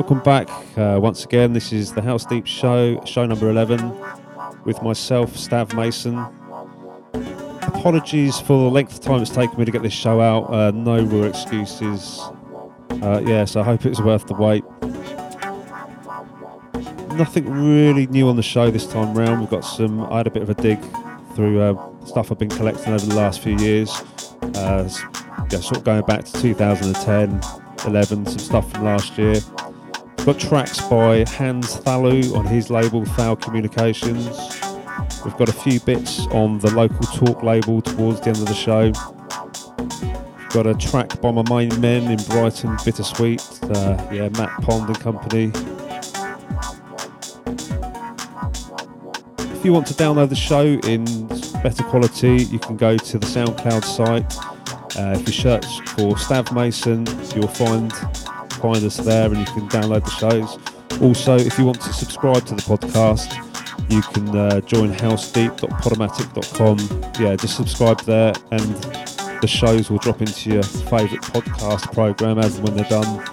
Welcome back uh, once again. This is the House Deep Show, show number 11, with myself, Stav Mason. Apologies for the length of time it's taken me to get this show out. Uh, no real excuses. Uh, yeah, so I hope it's worth the wait. Nothing really new on the show this time round. We've got some. I had a bit of a dig through uh, stuff I've been collecting over the last few years. Uh, yeah, sort of going back to 2010, 11, some stuff from last year. Got tracks by Hans Thalau on his label Thal Communications. We've got a few bits on the local talk label towards the end of the show. We've got a track by my main men in Brighton, Bittersuite. Uh, yeah, Matt Pond and company. If you want to download the show in better quality, you can go to the SoundCloud site. Uh, if you search for Stav Mason, you'll find find us there, and you can download the shows. Also, if you want to subscribe to the podcast, you can uh, join housedeep.podomatic.com. Yeah, just subscribe there, and the shows will drop into your favourite podcast program as and when they're done.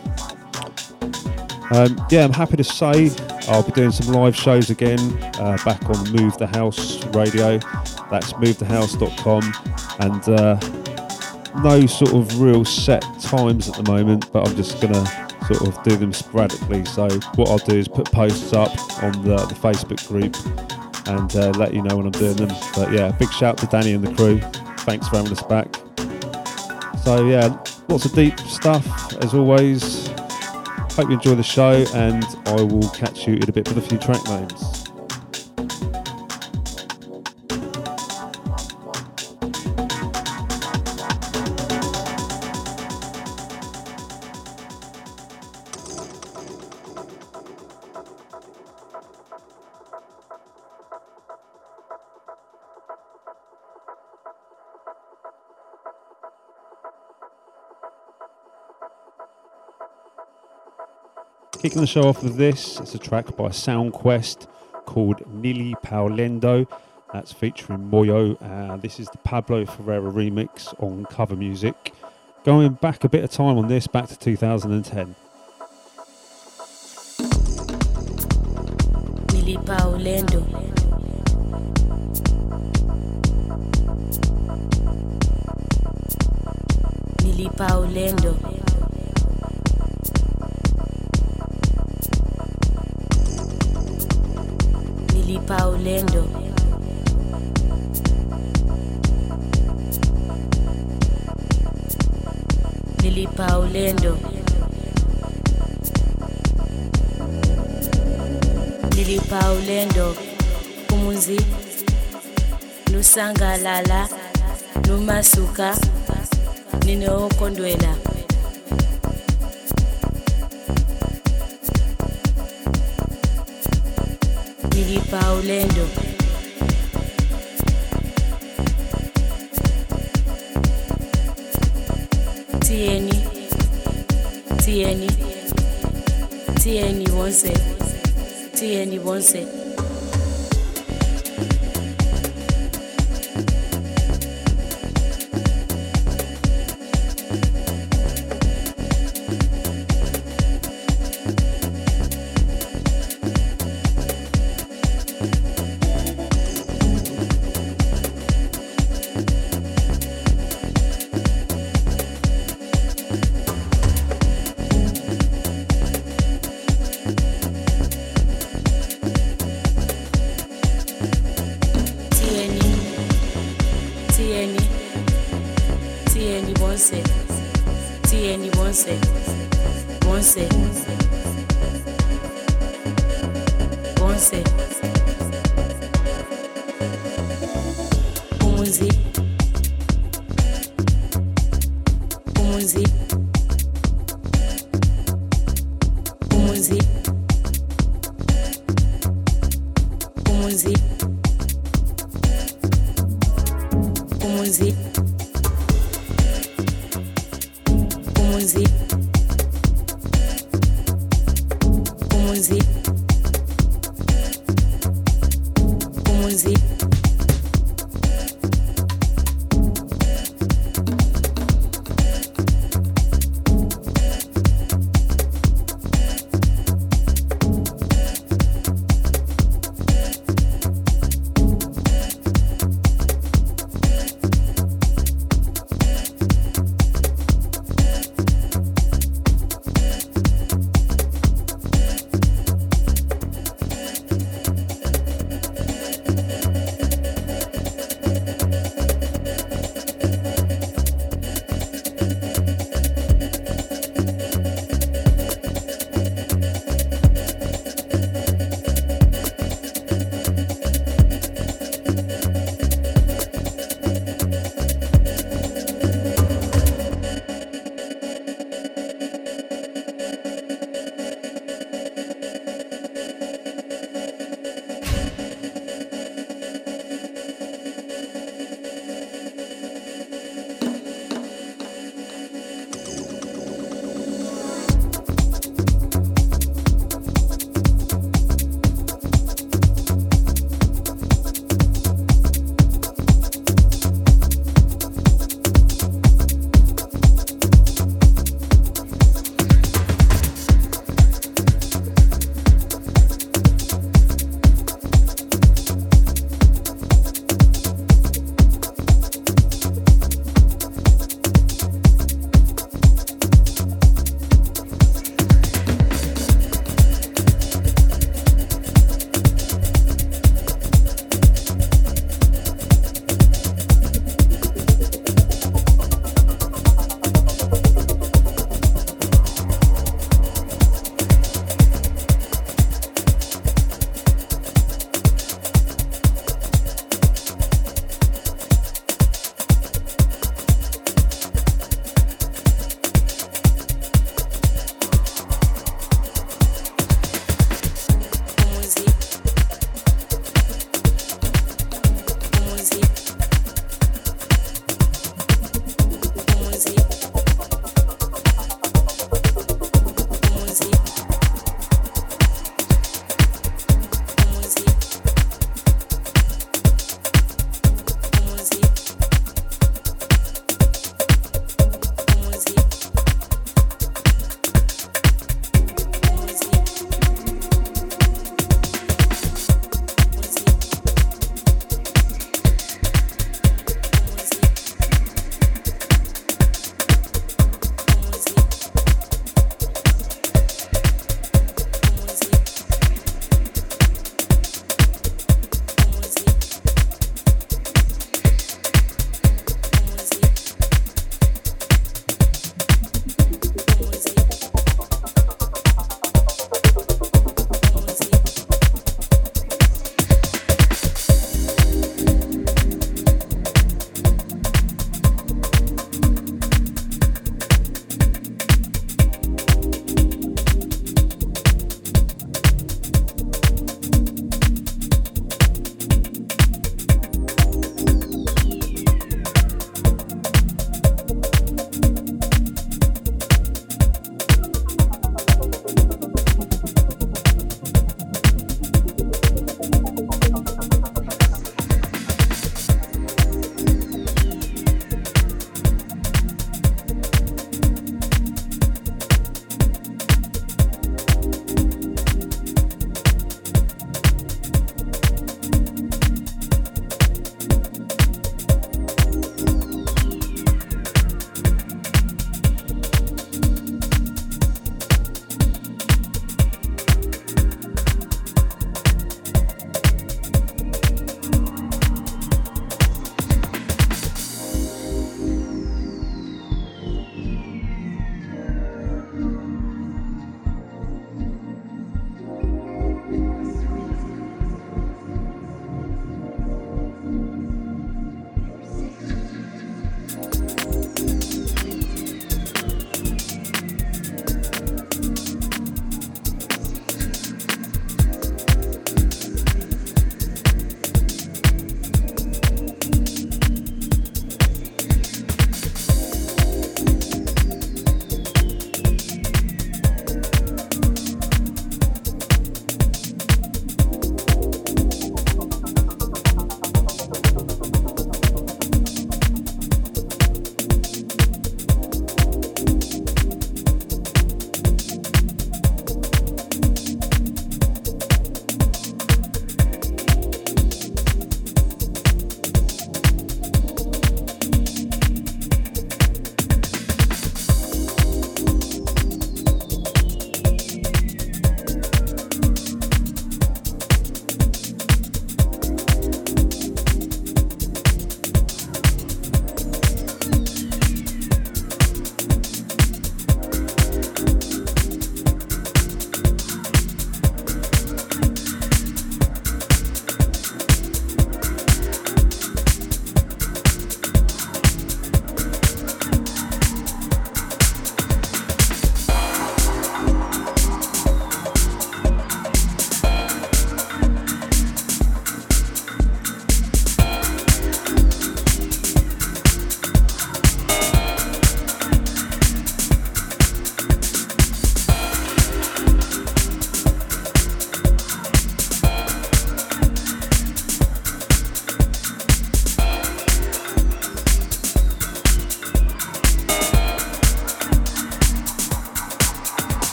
Um, yeah, I'm happy to say I'll be doing some live shows again uh, back on Move the House Radio. That's movethehouse.com, and uh, no sort of real set times at the moment, but I'm just gonna sort of do them sporadically. So what I'll do is put posts up on the, the Facebook group and uh, let you know when I'm doing them. But yeah, big shout to Danny and the crew. Thanks for having us back. So yeah, lots of deep stuff as always. Hope you enjoy the show, and I will catch you in a bit with a few track names. Kicking the show off with this, it's a track by Soundquest called Nili Paulendo. That's featuring Moyo. Uh, this is the Pablo Fierro remix on cover music. Going back a bit of time on this, back to 2010. Nili Paulendo. Nili lipa ulendo. Nilipa ulendo. Nilipa ulendo. Kumuzi nusangalala numasuka ninookondwela Paulendo. Tieni, Tieni, Tieni once, Tieni once.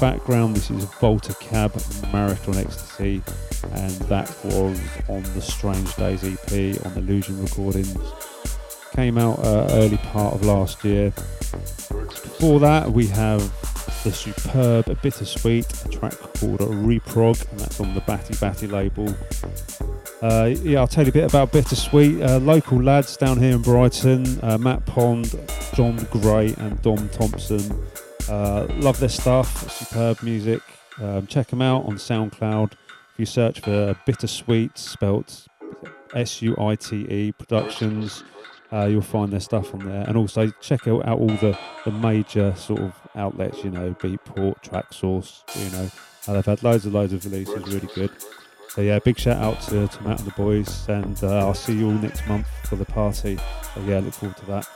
Background, this is Volta Cab Marat On Ecstasy, and that was on the Strange Days EP on Illusion Recordings. Came out uh, early part of last year. Before that, we have the superb Bittersuite, a track called Reprog, and that's on the Batti Batti label. Uh, yeah, I'll tell you a bit about Bittersuite. Uh, local lads down here in Brighton, uh, Matt Pond, John Gray, and Dom Thompson. Uh, love their stuff, superb music. Um, check them out on SoundCloud. If you search for Bittersuite, spelt S U I T E Productions, uh, you'll find their stuff on there. And also check out, all the, the major sort of outlets, you know, Beatport, Traxsource, you know. Uh, they've had loads and loads of releases, really good. So yeah, big shout out to, to Matt and the boys, and uh, I'll see you all next month for the party. So yeah, look forward to that.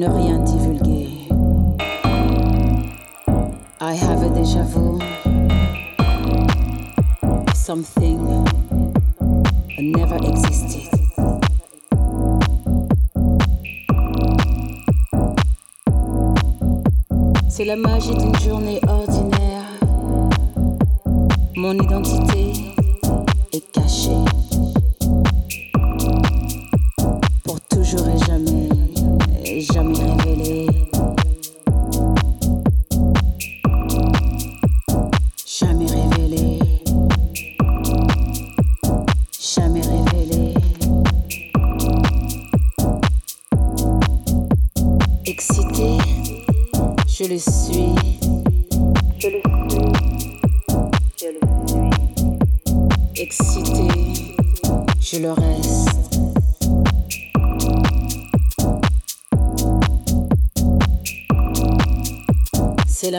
Ne rien divulguer. I have a déjà vu. Something never existed. C'est la magie d'une journée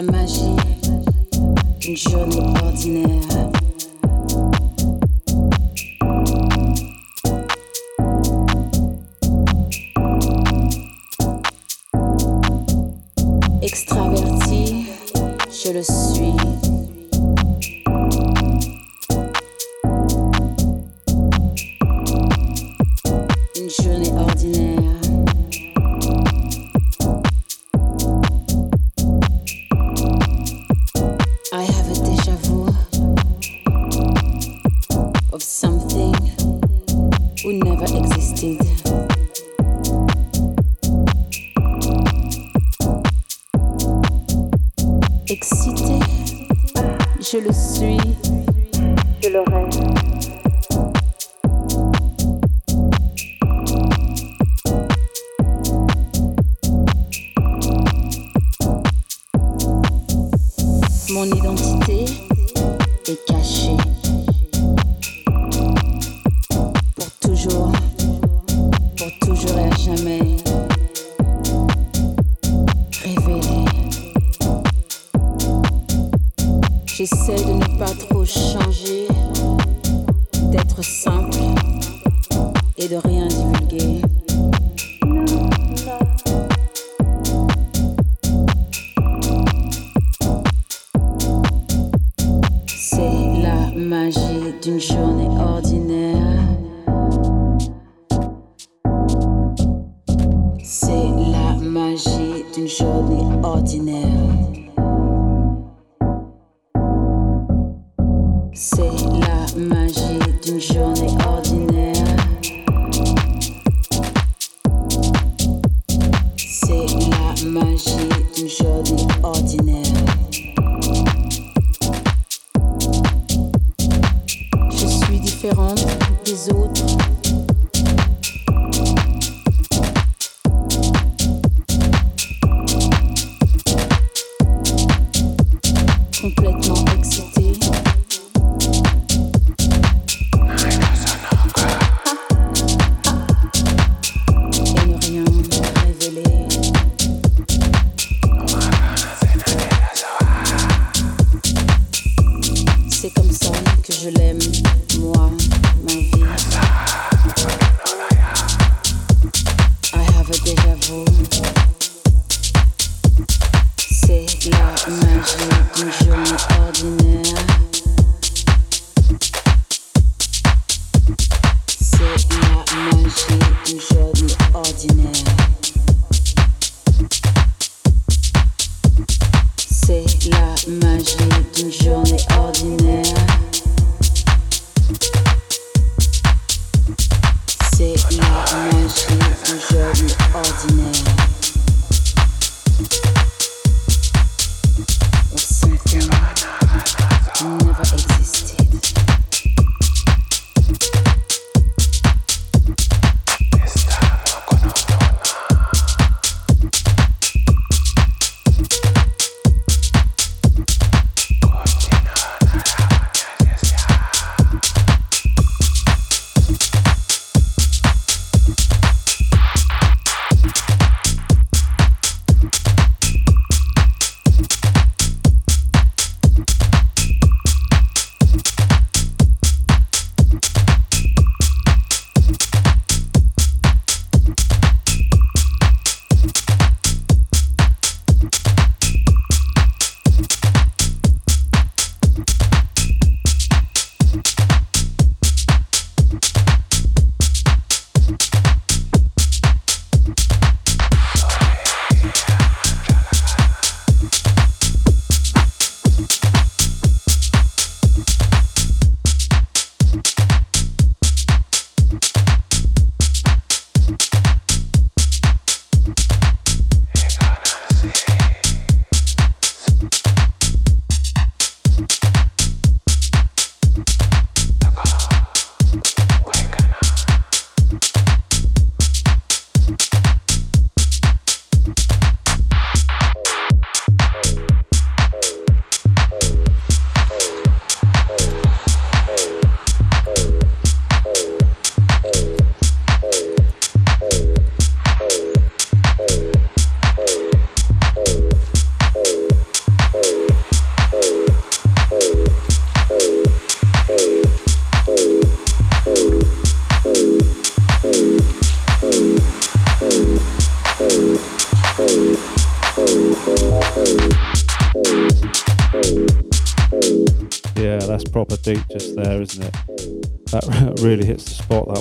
la magie ordinaire.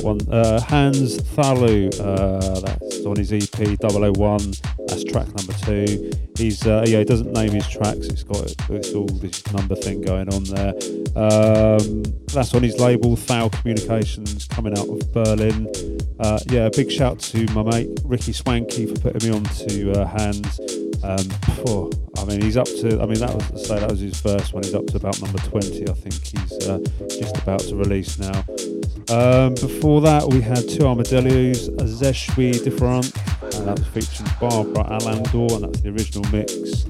That one. Uh, Hans Thalau, uh, that's on his EP 001, that's track number two. He's, uh, yeah, he doesn't name his tracks, it's got it's all this number thing going on there. Um, that's on his label, Thal Communications, coming out of Berlin. Uh, yeah, big shout to my mate Ricky Swanky for putting me on to uh, Hans. Um, oh, I mean, he's up to. I mean, that was say that was his first one. He's up to about number twenty. I think he's uh, just about to release now. Um, before that, we had two armadillos, Je Suis Differente, and that was featuring Barbara Alcindor, and that's the original mix.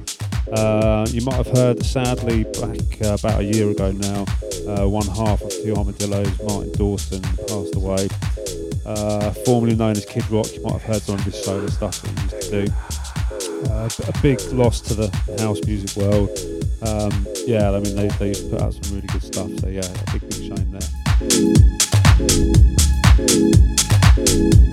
Uh, you might have heard, sadly, back uh, about a year ago now, uh, one half of two armadillos, Martin Dawson, passed away. Uh, formerly known as Kid Rock, you might have heard some of his solo stuff that he used to do. Uh, a big loss to the house music world. Um, yeah, I mean, they, they put out some really good stuff, so yeah, a big, big shame there. Thank you.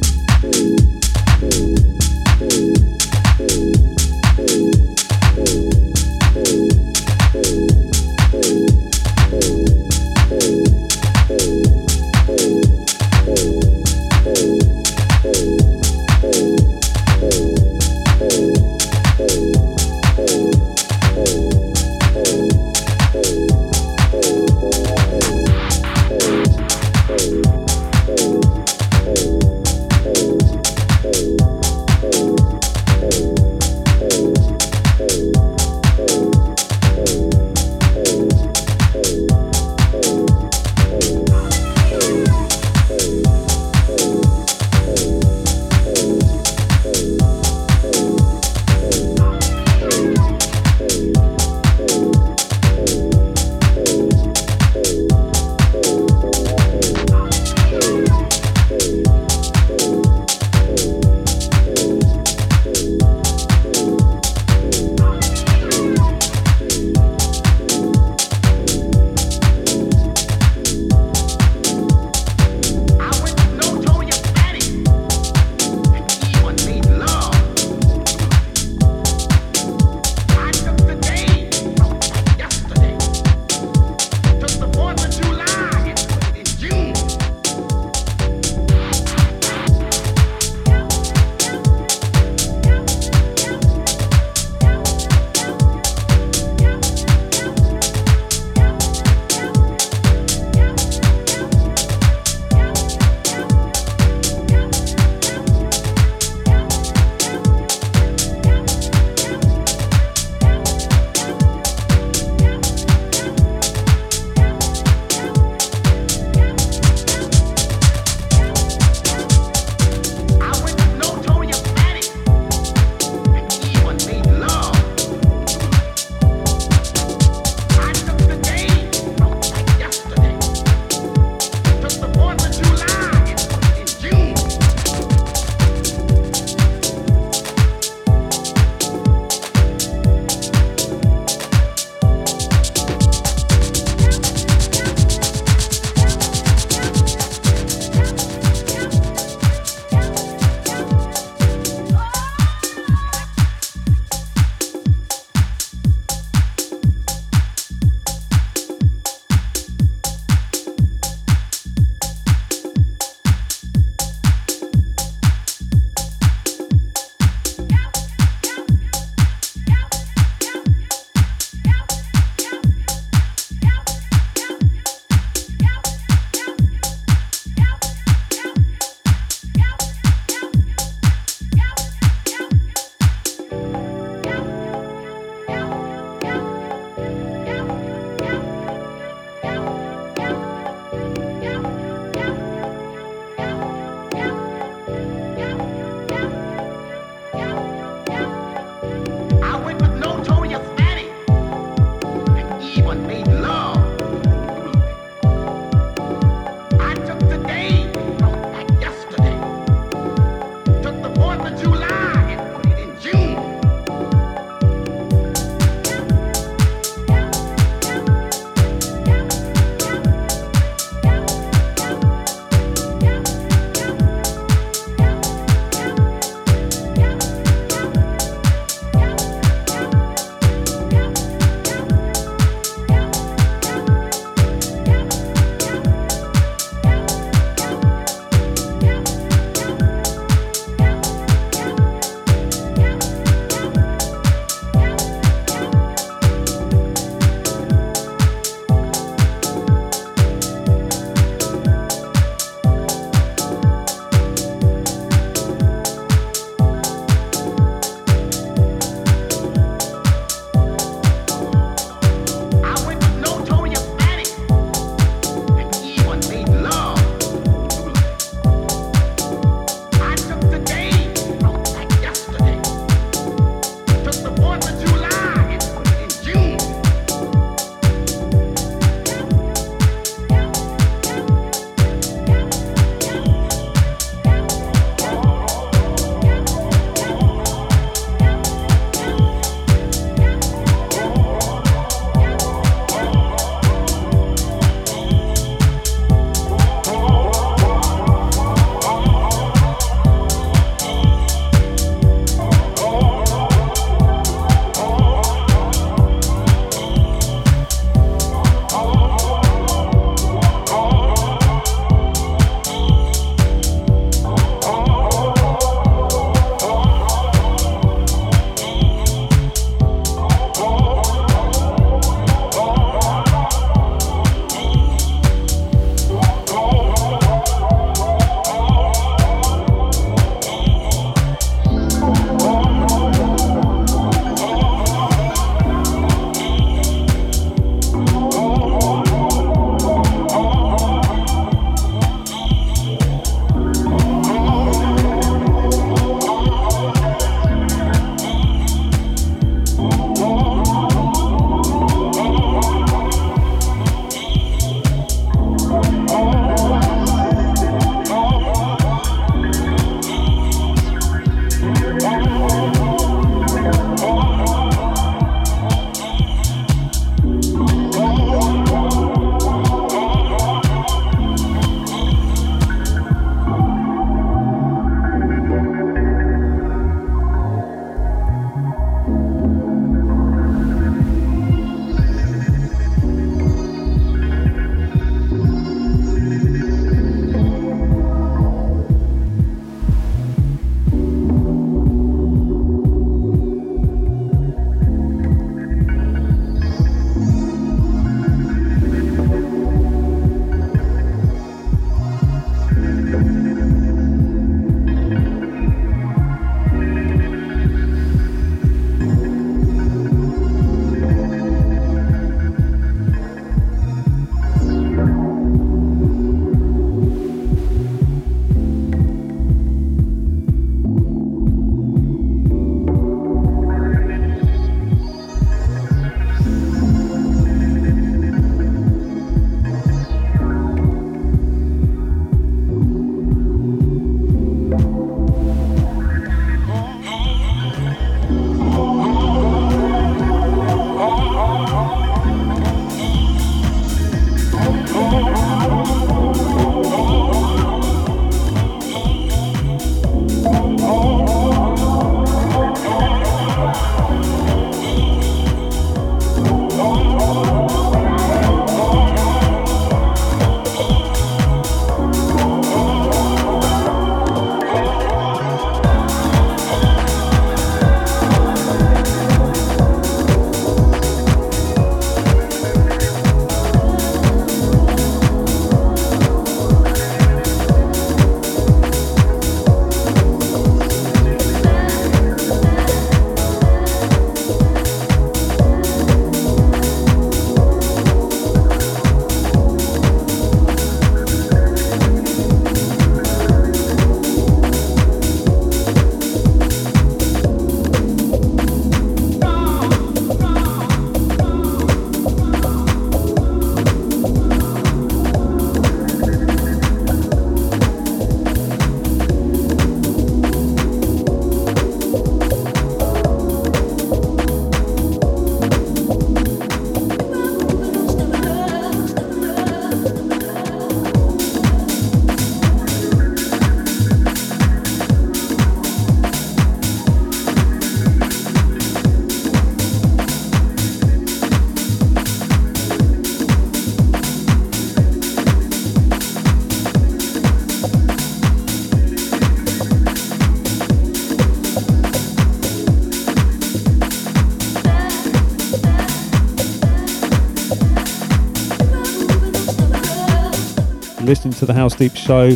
To the House Deep Show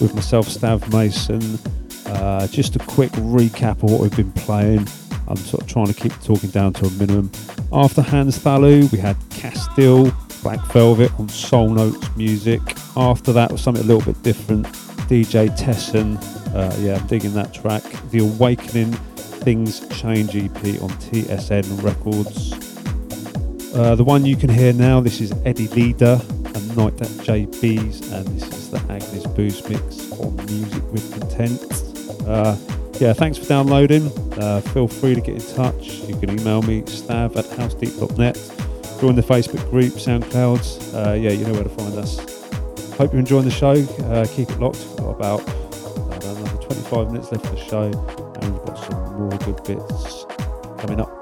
with myself, Stav Mason. Uh, just a quick recap of what we've been playing. I'm sort of trying to keep talking down to a minimum. After Hans Thalau, we had Kastil, Black Velvet on Soul Notes Music. After that was something a little bit different. DJ Tessen, uh, yeah, I'm digging that track. The Awakening Things Change EP on TSN Records. Uh, the one you can hear now, this is Eddie Leader Night at JB's, and this is the Agnes Booze mix on Music with Content. Uh, yeah, thanks for downloading. Uh, feel free to get in touch. You can email me, stav at housedeep.net. Join the Facebook group, SoundClouds. Uh, yeah, you know where to find us. Hope you're enjoying the show. Uh, keep it locked. We've got about know, another 25 minutes left of the show, and we've got some more good bits coming up.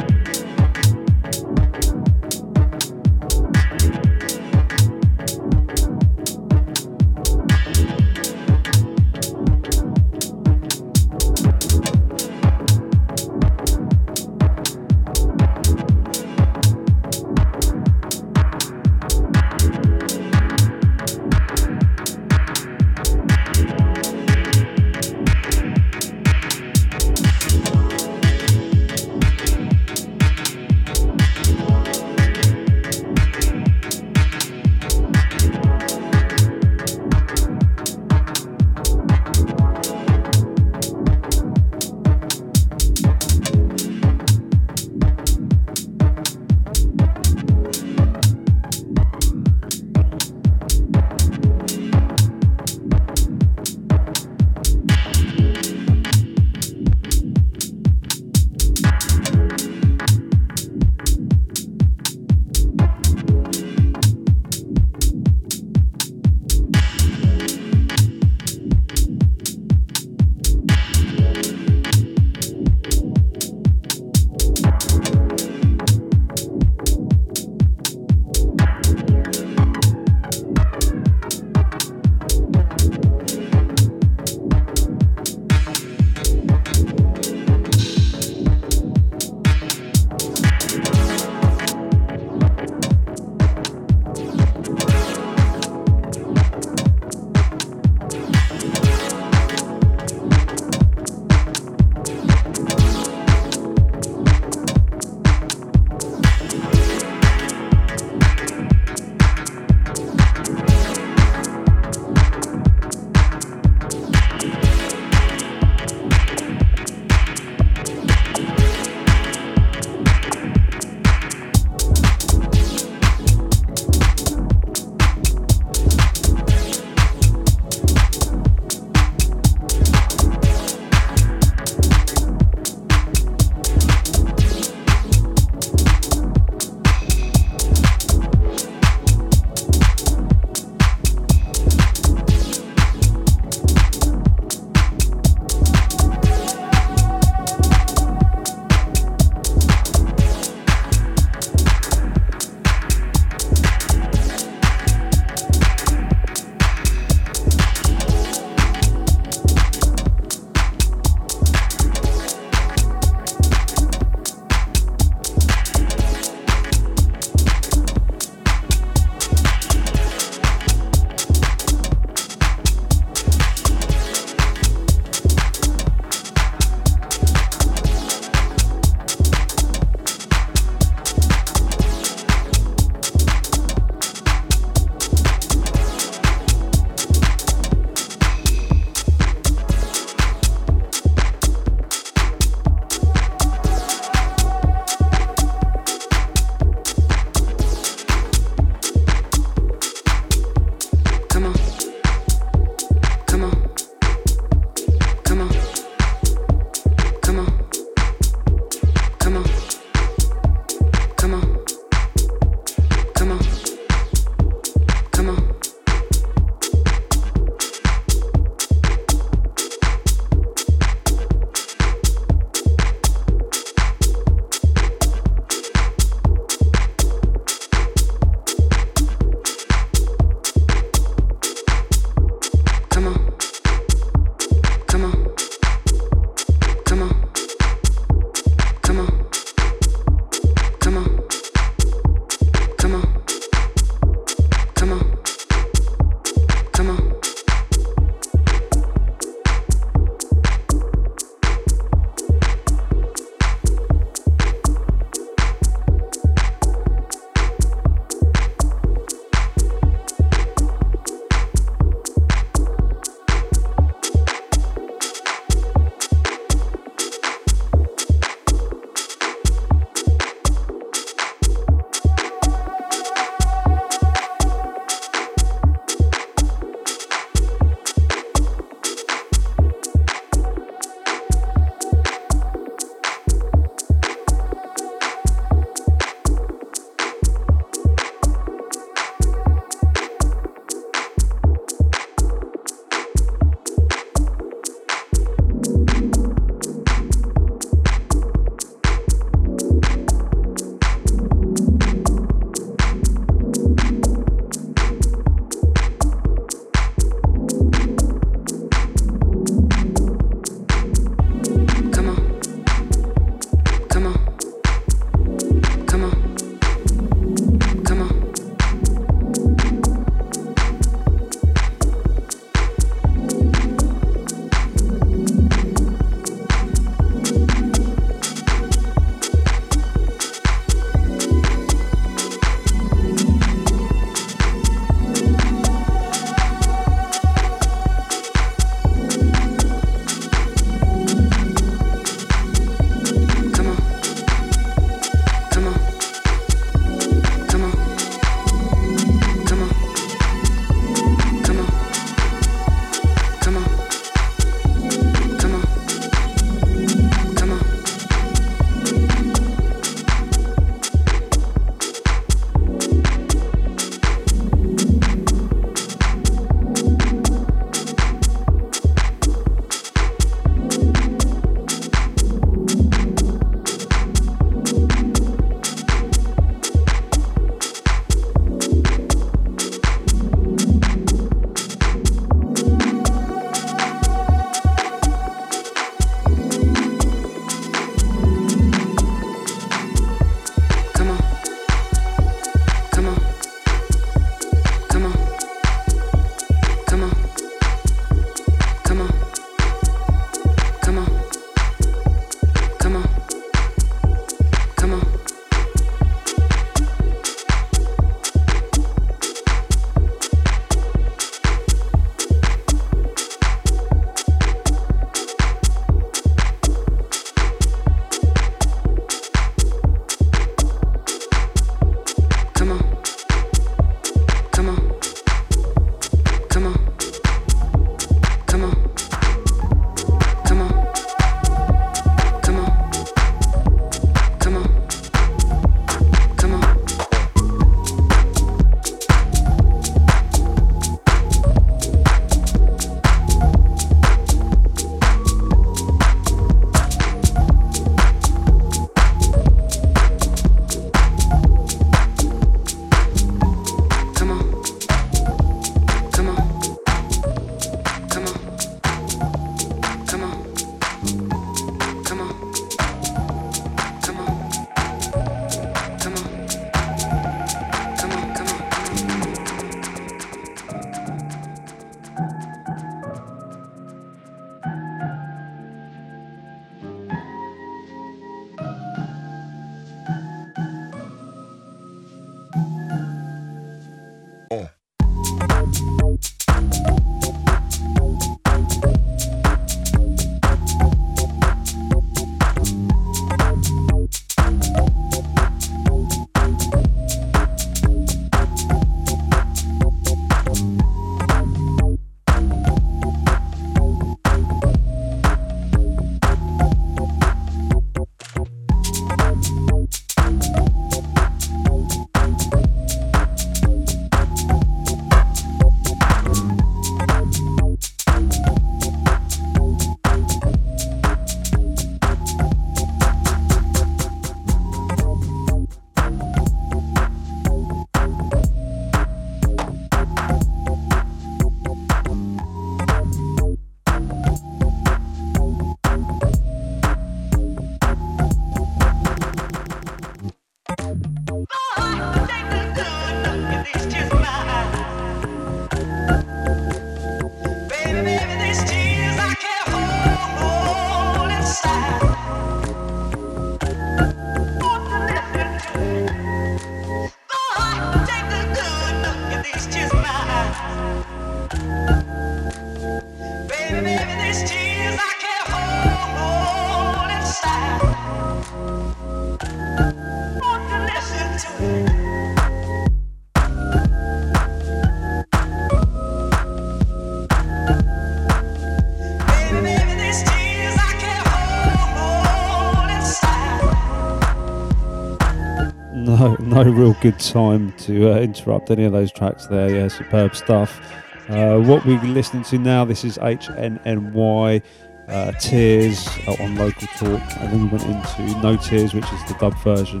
Real good time to uh, interrupt any of those tracks there. Yeah, superb stuff. Uh, what we're listening to now, this is HNNY uh, Tears on Local Talk, and then we went into No Tears, which is the dub version.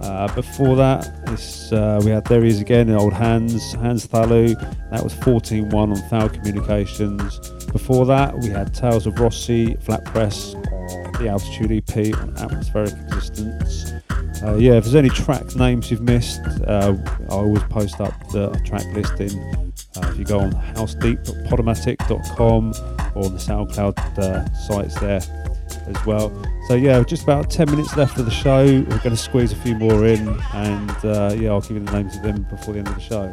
Uh, before that, uh, we had There He Is Again, Old Hands, Hans Thalau, that was 14 1 on Thal Communications. Before that, we had Tales Ov Rossi, Flatpress, the Altitude EP on Atmospheric Existence. Uh, yeah, if there's any track names you've missed, uh, I always post up the track listing. Uh, if you go on housedeep.podomatic.com or on the SoundCloud uh, sites there as well. So yeah, just about 10 minutes left of the show. We're going to squeeze a few more in, and uh, yeah, I'll give you the names of them before the end of the show.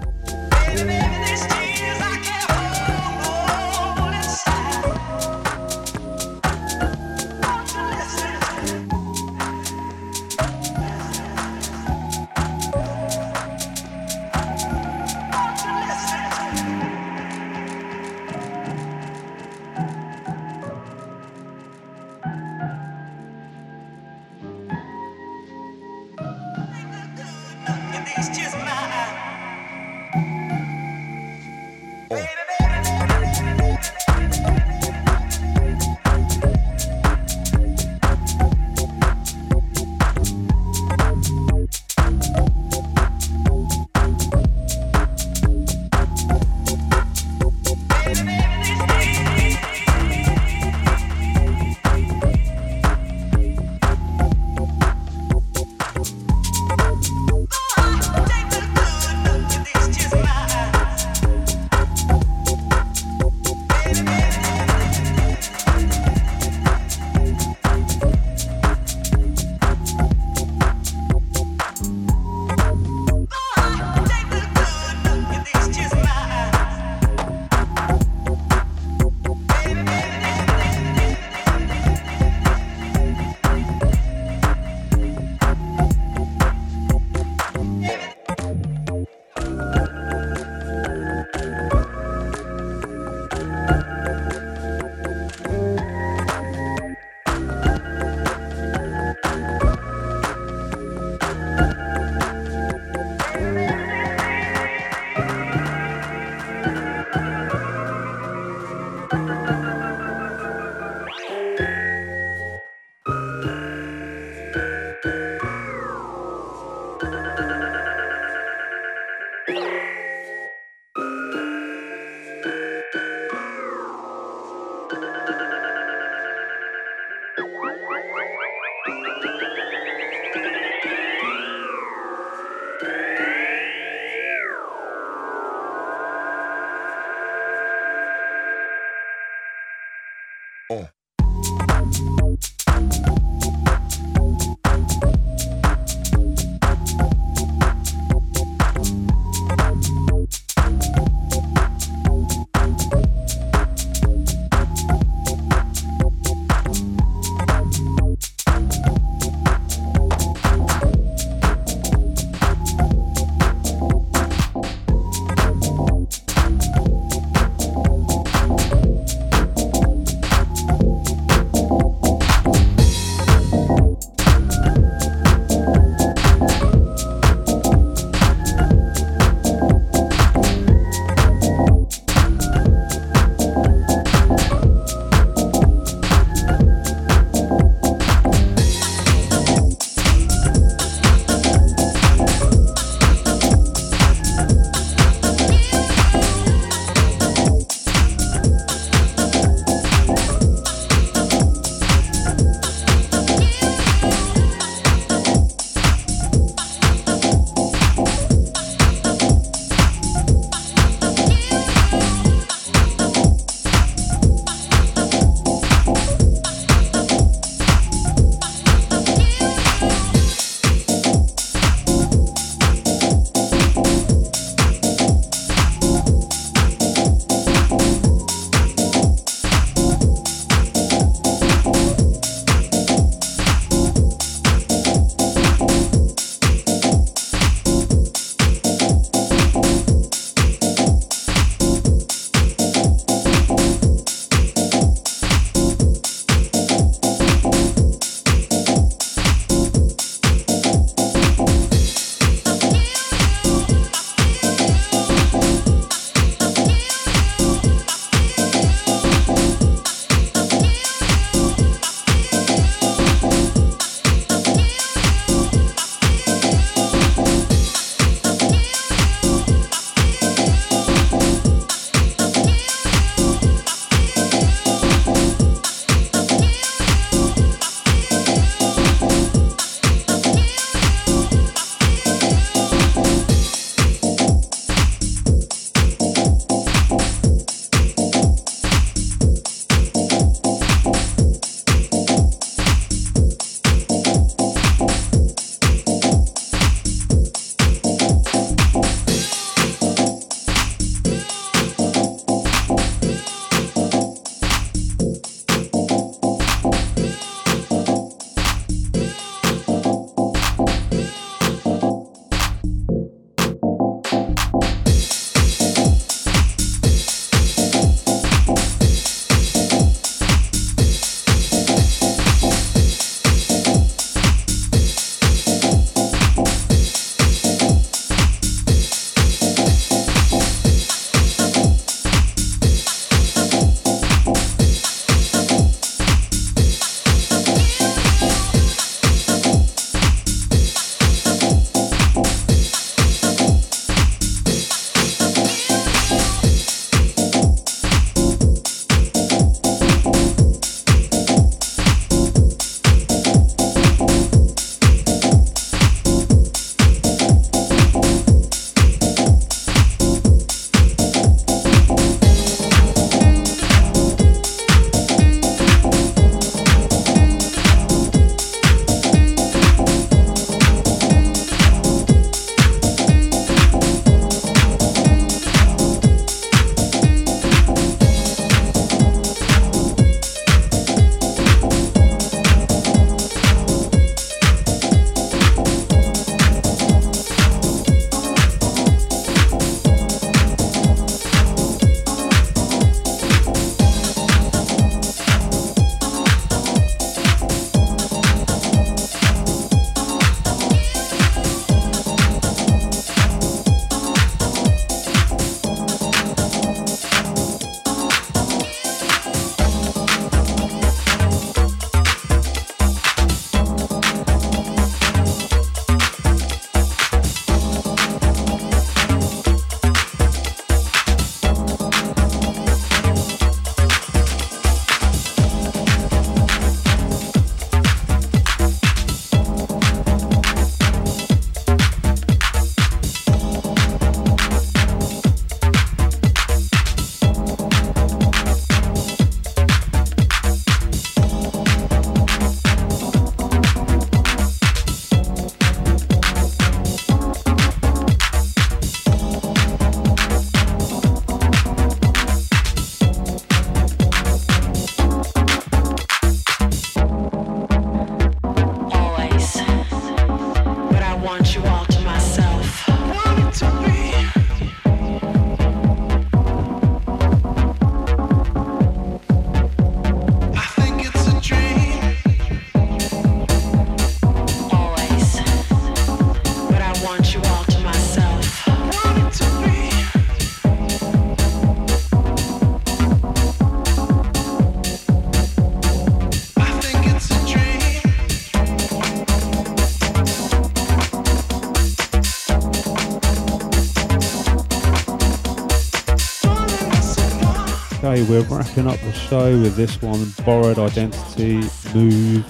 Okay, we're wrapping up the show with this one Borrowed Identity Move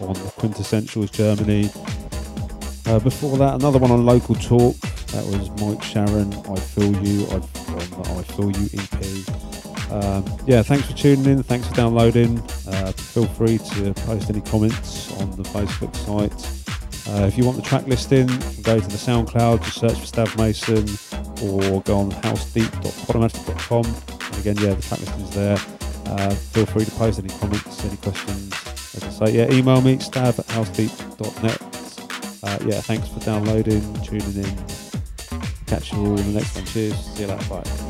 on Quintessentials Germany. Uh, before that, another one on Local Talk. That was Mike Sharon, I Feel You, I've I Feel You EP. Um, yeah, thanks for tuning in, thanks for downloading. Uh, feel free to post any comments on the Facebook site. Uh, if you want the track listing, go to the SoundCloud, just search for Stav Mason, or go on housedeep.podomatic.com. Again, yeah, the track listing is there. Uh, feel free to post any comments, any questions. As I say, yeah, email me, stav at housedeep.net. Uh, yeah, thanks for downloading, tuning in. Catch you all in the next one. Cheers. See you later. Bye.